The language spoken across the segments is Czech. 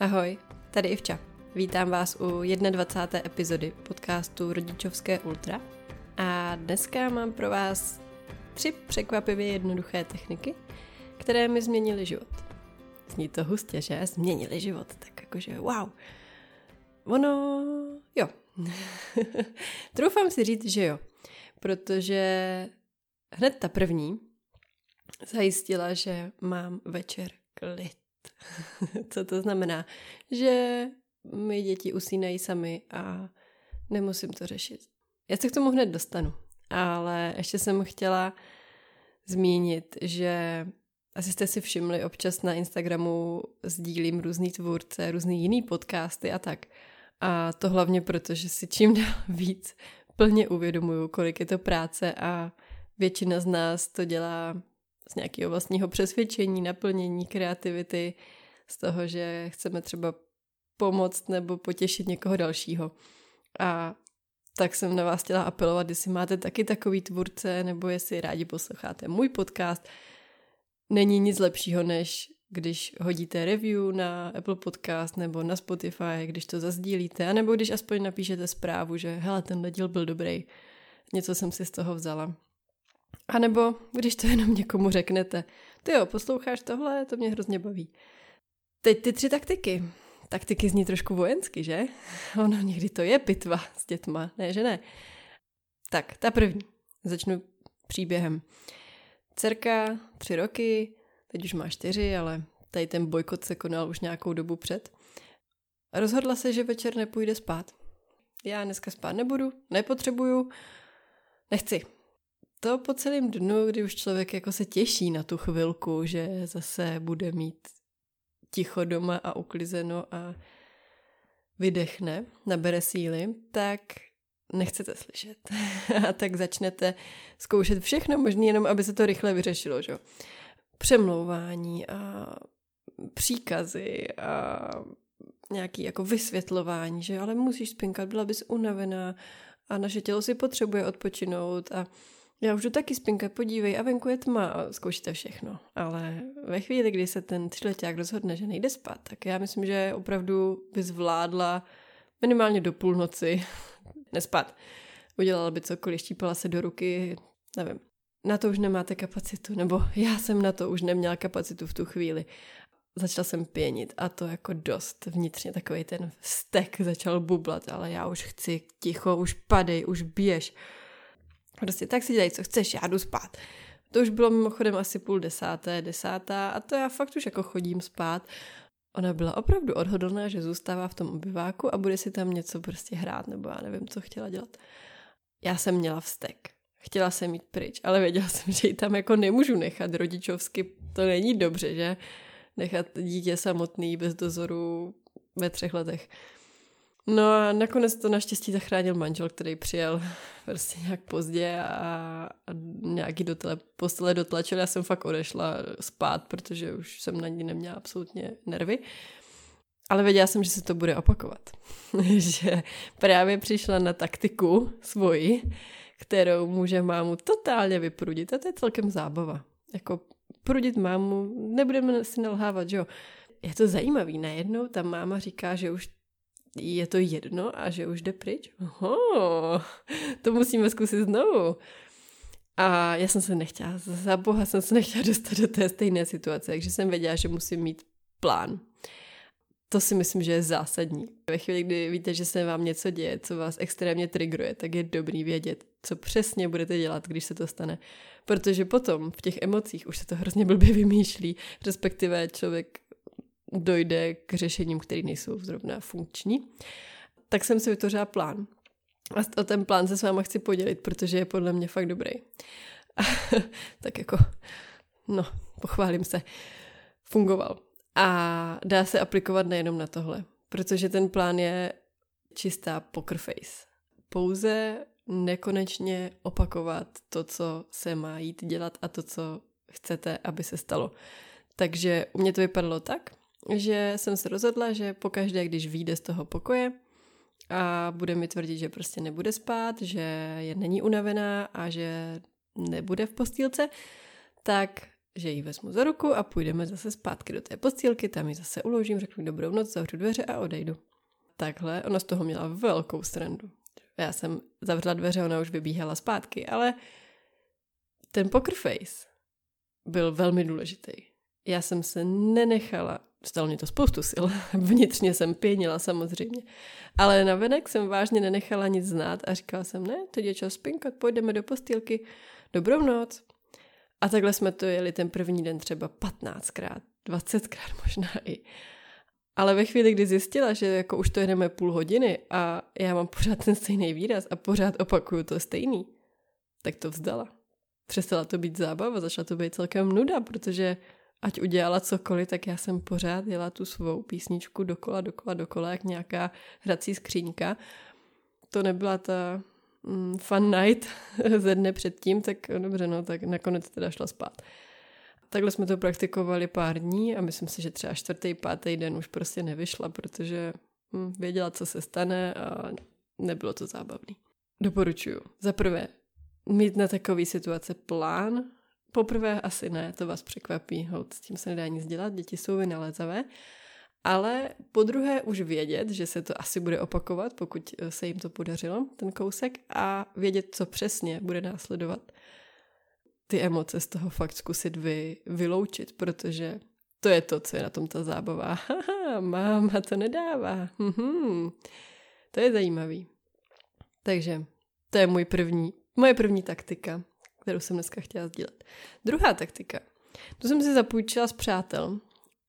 Ahoj, tady Ivča. Vítám vás u 21. epizody podcastu Rodičovské Ultra. A dneska mám pro vás tři překvapivě jednoduché techniky, které mi změnily život. Zní to hustě, že? Změnili život, tak jakože wow. Ono, jo. Troufám si říct, že jo. Protože hned ta první zajistila, že mám večer klid. Co to znamená? Že my děti usínají sami a nemusím to řešit. Já se k tomu hned dostanu, ale ještě jsem chtěla zmínit, že asi jste si všimli, občas na Instagramu sdílím různý tvůrce, různý jiný podcasty a tak. A to hlavně proto, že si čím dál víc plně uvědomuju, kolik je to práce a většina z nás to dělá z nějakého vlastního přesvědčení, naplnění, kreativity, z toho, že chceme třeba pomoct nebo potěšit někoho dalšího. A tak jsem na vás chtěla apelovat, jestli máte taky takový tvůrce, nebo jestli rádi posloucháte můj podcast. Není nic lepšího, než když hodíte review na Apple Podcast nebo na Spotify, když to zazdílíte, anebo když aspoň napíšete zprávu, že hele, tenhle díl byl dobrý, něco jsem si z toho vzala. A nebo když to jenom někomu řeknete, ty jo, posloucháš tohle, to mě hrozně baví. Teď ty tři taktiky. Taktiky zní trošku vojensky, že? Ono někdy to je pitva s dětma, ne, že ne? Tak, ta první. Začnu příběhem. Cerka, tři roky, teď už má čtyři, ale tady ten bojkot se konal už nějakou dobu před. Rozhodla se, že večer nepůjde spát. Já dneska spát nebudu, nepotřebuju, nechci to po celém dnu, kdy už člověk jako se těší na tu chvilku, že zase bude mít ticho doma a uklizeno a vydechne, nabere síly, tak nechcete slyšet. a tak začnete zkoušet všechno možné, jenom aby se to rychle vyřešilo. Že? Přemlouvání a příkazy a nějaký jako vysvětlování, že ale musíš spinkat, byla bys unavená a naše tělo si potřebuje odpočinout a já už jdu taky spinka, podívej, a venku je tma a zkoušíte všechno. Ale ve chvíli, kdy se ten třileták rozhodne, že nejde spát, tak já myslím, že opravdu by zvládla minimálně do půlnoci nespat. Udělala by cokoliv, štípala se do ruky, nevím. Na to už nemáte kapacitu, nebo já jsem na to už neměla kapacitu v tu chvíli. Začala jsem pěnit a to jako dost vnitřně takový ten stek začal bublat, ale já už chci ticho, už padej, už běž. Prostě tak si dělej, co chceš, já jdu spát. To už bylo mimochodem asi půl desáté, desátá a to já fakt už jako chodím spát. Ona byla opravdu odhodlná, že zůstává v tom obyváku a bude si tam něco prostě hrát, nebo já nevím, co chtěla dělat. Já jsem měla vztek. Chtěla jsem jít pryč, ale věděla jsem, že ji tam jako nemůžu nechat rodičovsky. To není dobře, že? Nechat dítě samotný bez dozoru ve třech letech. No a nakonec to naštěstí zachránil manžel, který přijel prostě nějak pozdě a, a nějaký do tele, postele dotlačil. Já jsem fakt odešla spát, protože už jsem na ní neměla absolutně nervy. Ale věděla jsem, že se to bude opakovat. že právě přišla na taktiku svoji, kterou může mámu totálně vyprudit. A to je celkem zábava. Jako prudit mámu, nebudeme si nalhávat, že jo. Je to zajímavý, najednou ta máma říká, že už je to jedno a že už jde pryč? Oho, to musíme zkusit znovu. A já jsem se nechtěla, za boha jsem se nechtěla dostat do té stejné situace, takže jsem věděla, že musím mít plán. To si myslím, že je zásadní. Ve chvíli, kdy víte, že se vám něco děje, co vás extrémně trigruje, tak je dobrý vědět, co přesně budete dělat, když se to stane. Protože potom v těch emocích už se to hrozně blbě vymýšlí, respektive člověk dojde k řešením, které nejsou zrovna funkční, tak jsem si vytvořila plán. A o ten plán se s váma chci podělit, protože je podle mě fakt dobrý. tak jako, no, pochválím se, fungoval. A dá se aplikovat nejenom na tohle, protože ten plán je čistá poker face. Pouze nekonečně opakovat to, co se má jít dělat a to, co chcete, aby se stalo. Takže u mě to vypadalo tak, že jsem se rozhodla, že pokaždé, když vyjde z toho pokoje a bude mi tvrdit, že prostě nebude spát, že je není unavená a že nebude v postýlce, tak že ji vezmu za ruku a půjdeme zase zpátky do té postýlky, tam ji zase uložím, řeknu dobrou noc, zavřu dveře a odejdu. Takhle, ona z toho měla velkou srandu. Já jsem zavřela dveře, ona už vybíhala zpátky, ale ten poker face byl velmi důležitý. Já jsem se nenechala, stalo mě to spoustu sil, vnitřně jsem pěnila samozřejmě, ale navenek jsem vážně nenechala nic znát a říkala jsem, ne, teď je čas spinkat, půjdeme do postýlky, dobrou noc. A takhle jsme to jeli ten první den třeba 15krát, 20krát možná i. Ale ve chvíli, kdy zjistila, že jako už to jedeme půl hodiny a já mám pořád ten stejný výraz a pořád opakuju to stejný, tak to vzdala. Přestala to být zábava, začala to být celkem nuda, protože ať udělala cokoliv, tak já jsem pořád jela tu svou písničku dokola, dokola, dokola, jak nějaká hrací skříňka. To nebyla ta mm, fun night ze dne předtím, tak dobře, no, tak nakonec teda šla spát. Takhle jsme to praktikovali pár dní a myslím si, že třeba čtvrtý, pátý den už prostě nevyšla, protože hm, věděla, co se stane a nebylo to zábavný. Doporučuju. Za prvé, mít na takové situace plán. Poprvé asi ne, to vás překvapí, hoď, s tím se nedá nic dělat, děti jsou vynalezavé. Ale po druhé už vědět, že se to asi bude opakovat, pokud se jim to podařilo, ten kousek, a vědět, co přesně bude následovat ty emoce z toho fakt zkusit vy, vyloučit, protože to je to, co je na tom ta zábava. Haha, máma to nedává. Mhm. To je zajímavý. Takže to je můj první, moje první taktika, kterou jsem dneska chtěla sdílet. Druhá taktika. Tu jsem si zapůjčila s přátel.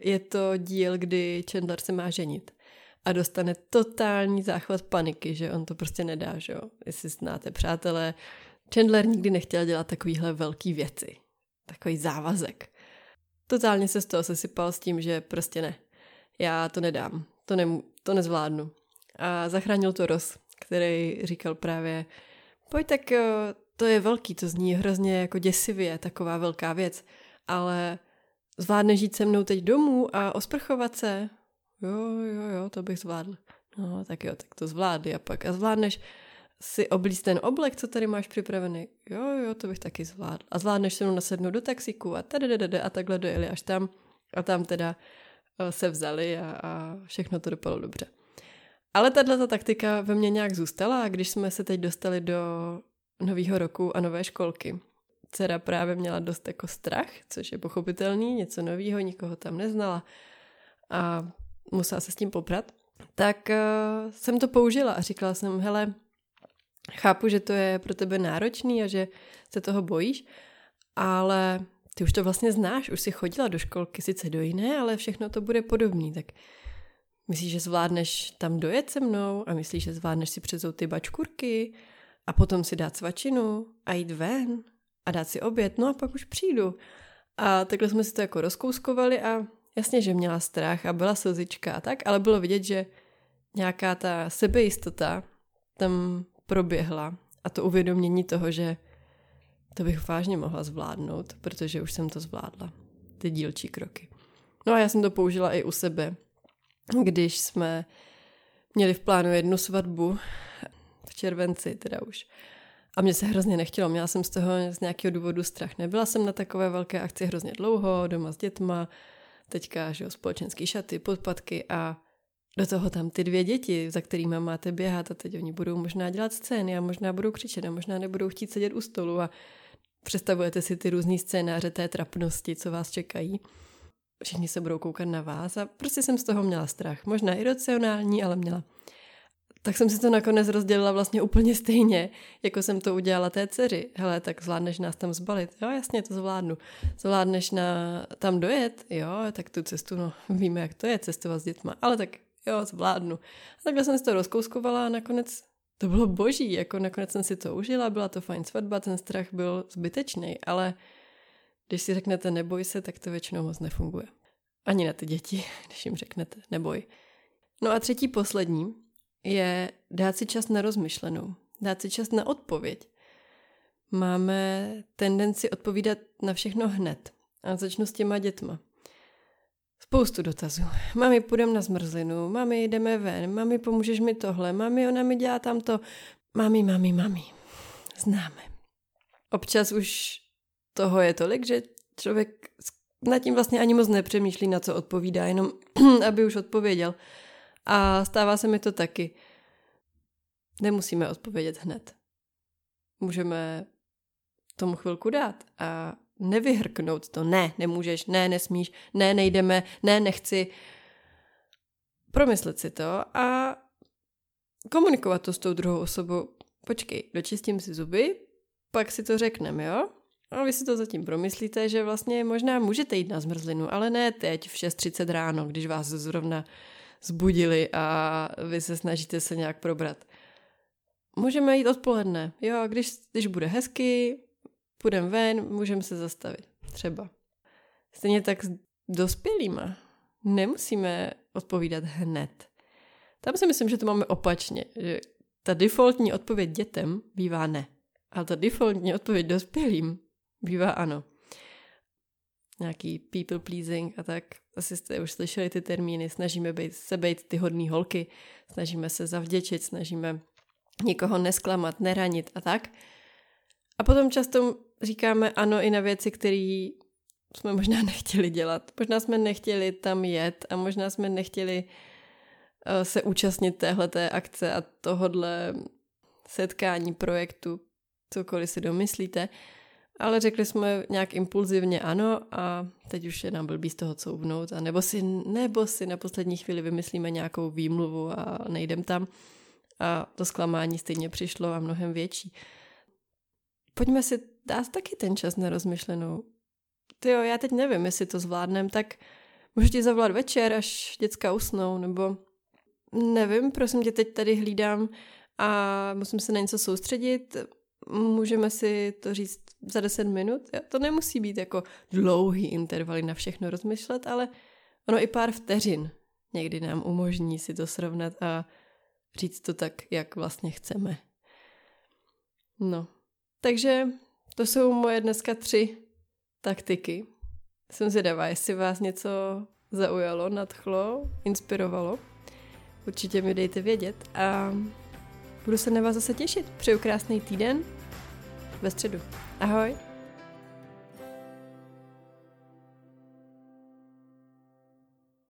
Je to díl, kdy Chandler se má ženit a dostane totální záchvat paniky, že on to prostě nedá, že jo. Jestli znáte přátelé, Chandler nikdy nechtěl dělat takovýhle velký věci. Takový závazek. Totálně se z toho sesypal s tím, že prostě ne. Já to nedám. To, ne, to nezvládnu. A zachránil to Ross, který říkal právě, pojď tak, eh, to je velký, to zní hrozně jako děsivě, taková velká věc, ale zvládne žít se mnou teď domů a osprchovat se? Jo, jo, jo, to bych zvládl. No, tak jo, tak to zvládli a pak. A zvládneš si oblíct ten oblek, co tady máš připravený. Jo, jo, to bych taky zvládl. A zvládneš se mnou nasednout do taxíku a tady a takhle dojeli až tam a tam teda eh, se vzali a, a všechno to dopadlo dobře. Ale tahle ta taktika ve mně nějak zůstala a když jsme se teď dostali do nového roku a nové školky, dcera právě měla dost jako strach, což je pochopitelný, něco nového, nikoho tam neznala a musela se s tím poprat, tak uh, jsem to použila a říkala jsem, hele, Chápu, že to je pro tebe náročný a že se toho bojíš, ale ty už to vlastně znáš, už si chodila do školky, sice do jiné, ale všechno to bude podobný, tak myslíš, že zvládneš tam dojet se mnou a myslíš, že zvládneš si přezout ty bačkurky a potom si dát svačinu a jít ven a dát si oběd, no a pak už přijdu. A takhle jsme si to jako rozkouskovali a jasně, že měla strach a byla slzička a tak, ale bylo vidět, že nějaká ta sebejistota tam proběhla a to uvědomění toho, že to bych vážně mohla zvládnout, protože už jsem to zvládla, ty dílčí kroky. No a já jsem to použila i u sebe, když jsme měli v plánu jednu svatbu v červenci teda už. A mě se hrozně nechtělo, měla jsem z toho z nějakého důvodu strach. Nebyla jsem na takové velké akci hrozně dlouho, doma s dětma, teďka, že jo, společenský šaty, podpatky a do toho tam ty dvě děti, za kterými máte běhat a teď oni budou možná dělat scény a možná budou křičet a možná nebudou chtít sedět u stolu a představujete si ty různé scénáře té trapnosti, co vás čekají. Všichni se budou koukat na vás a prostě jsem z toho měla strach. Možná iracionální, ale měla. Tak jsem si to nakonec rozdělila vlastně úplně stejně, jako jsem to udělala té dceři. Hele, tak zvládneš nás tam zbalit? Jo, jasně, to zvládnu. Zvládneš na, tam dojet? Jo, tak tu cestu, no, víme, jak to je, cestovat s dětma. Ale tak jo, zvládnu. A takhle jsem si to rozkouskovala a nakonec to bylo boží, jako nakonec jsem si to užila, byla to fajn svatba, ten strach byl zbytečný, ale když si řeknete neboj se, tak to většinou moc nefunguje. Ani na ty děti, když jim řeknete neboj. No a třetí poslední je dát si čas na rozmyšlenou, dát si čas na odpověď. Máme tendenci odpovídat na všechno hned. A začnu s těma dětma. Spoustu dotazů. Mami, půjdeme na zmrzlinu, mami, jdeme ven, mami, pomůžeš mi tohle, mami, ona mi dělá tamto. Mami, mami, mami. Známe. Občas už toho je tolik, že člověk nad tím vlastně ani moc nepřemýšlí, na co odpovídá, jenom aby už odpověděl. A stává se mi to taky. Nemusíme odpovědět hned. Můžeme tomu chvilku dát a nevyhrknout to. Ne, nemůžeš, ne, nesmíš, ne, nejdeme, ne, nechci. Promyslet si to a komunikovat to s tou druhou osobou. Počkej, dočistím si zuby, pak si to řekneme, jo? A vy si to zatím promyslíte, že vlastně možná můžete jít na zmrzlinu, ale ne teď v 6.30 ráno, když vás zrovna zbudili a vy se snažíte se nějak probrat. Můžeme jít odpoledne, jo, když, když bude hezky, půjdeme ven, můžeme se zastavit, třeba. Stejně tak s dospělýma. Nemusíme odpovídat hned. Tam si myslím, že to máme opačně, že ta defaultní odpověď dětem bývá ne. Ale ta defaultní odpověď dospělým bývá ano. Nějaký people pleasing a tak. Asi jste už slyšeli ty termíny. Snažíme být, se být ty hodný holky, snažíme se zavděčit, snažíme nikoho nesklamat, neranit a tak. A potom často říkáme ano i na věci, které jsme možná nechtěli dělat. Možná jsme nechtěli tam jet a možná jsme nechtěli eh, se účastnit téhleté akce a tohodle setkání projektu, cokoliv si domyslíte. Ale řekli jsme nějak impulzivně ano a teď už je nám blbý z toho couvnout a nebo si, nebo si na poslední chvíli vymyslíme nějakou výmluvu a nejdem tam a to zklamání stejně přišlo a mnohem větší. Pojďme si dát taky ten čas na rozmyšlenou. Ty jo, já teď nevím, jestli to zvládnem, tak můžu ti zavolat večer, až děcka usnou, nebo nevím, prosím tě, teď tady hlídám a musím se na něco soustředit, můžeme si to říct za 10 minut. To nemusí být jako dlouhý intervaly na všechno rozmyšlet, ale ono i pár vteřin někdy nám umožní si to srovnat a říct to tak, jak vlastně chceme. No, takže to jsou moje dneska tři taktiky. Jsem zvědavá, jestli vás něco zaujalo, nadchlo, inspirovalo. Určitě mi dejte vědět a budu se na vás zase těšit. Přeju krásný týden ve středu. Ahoj!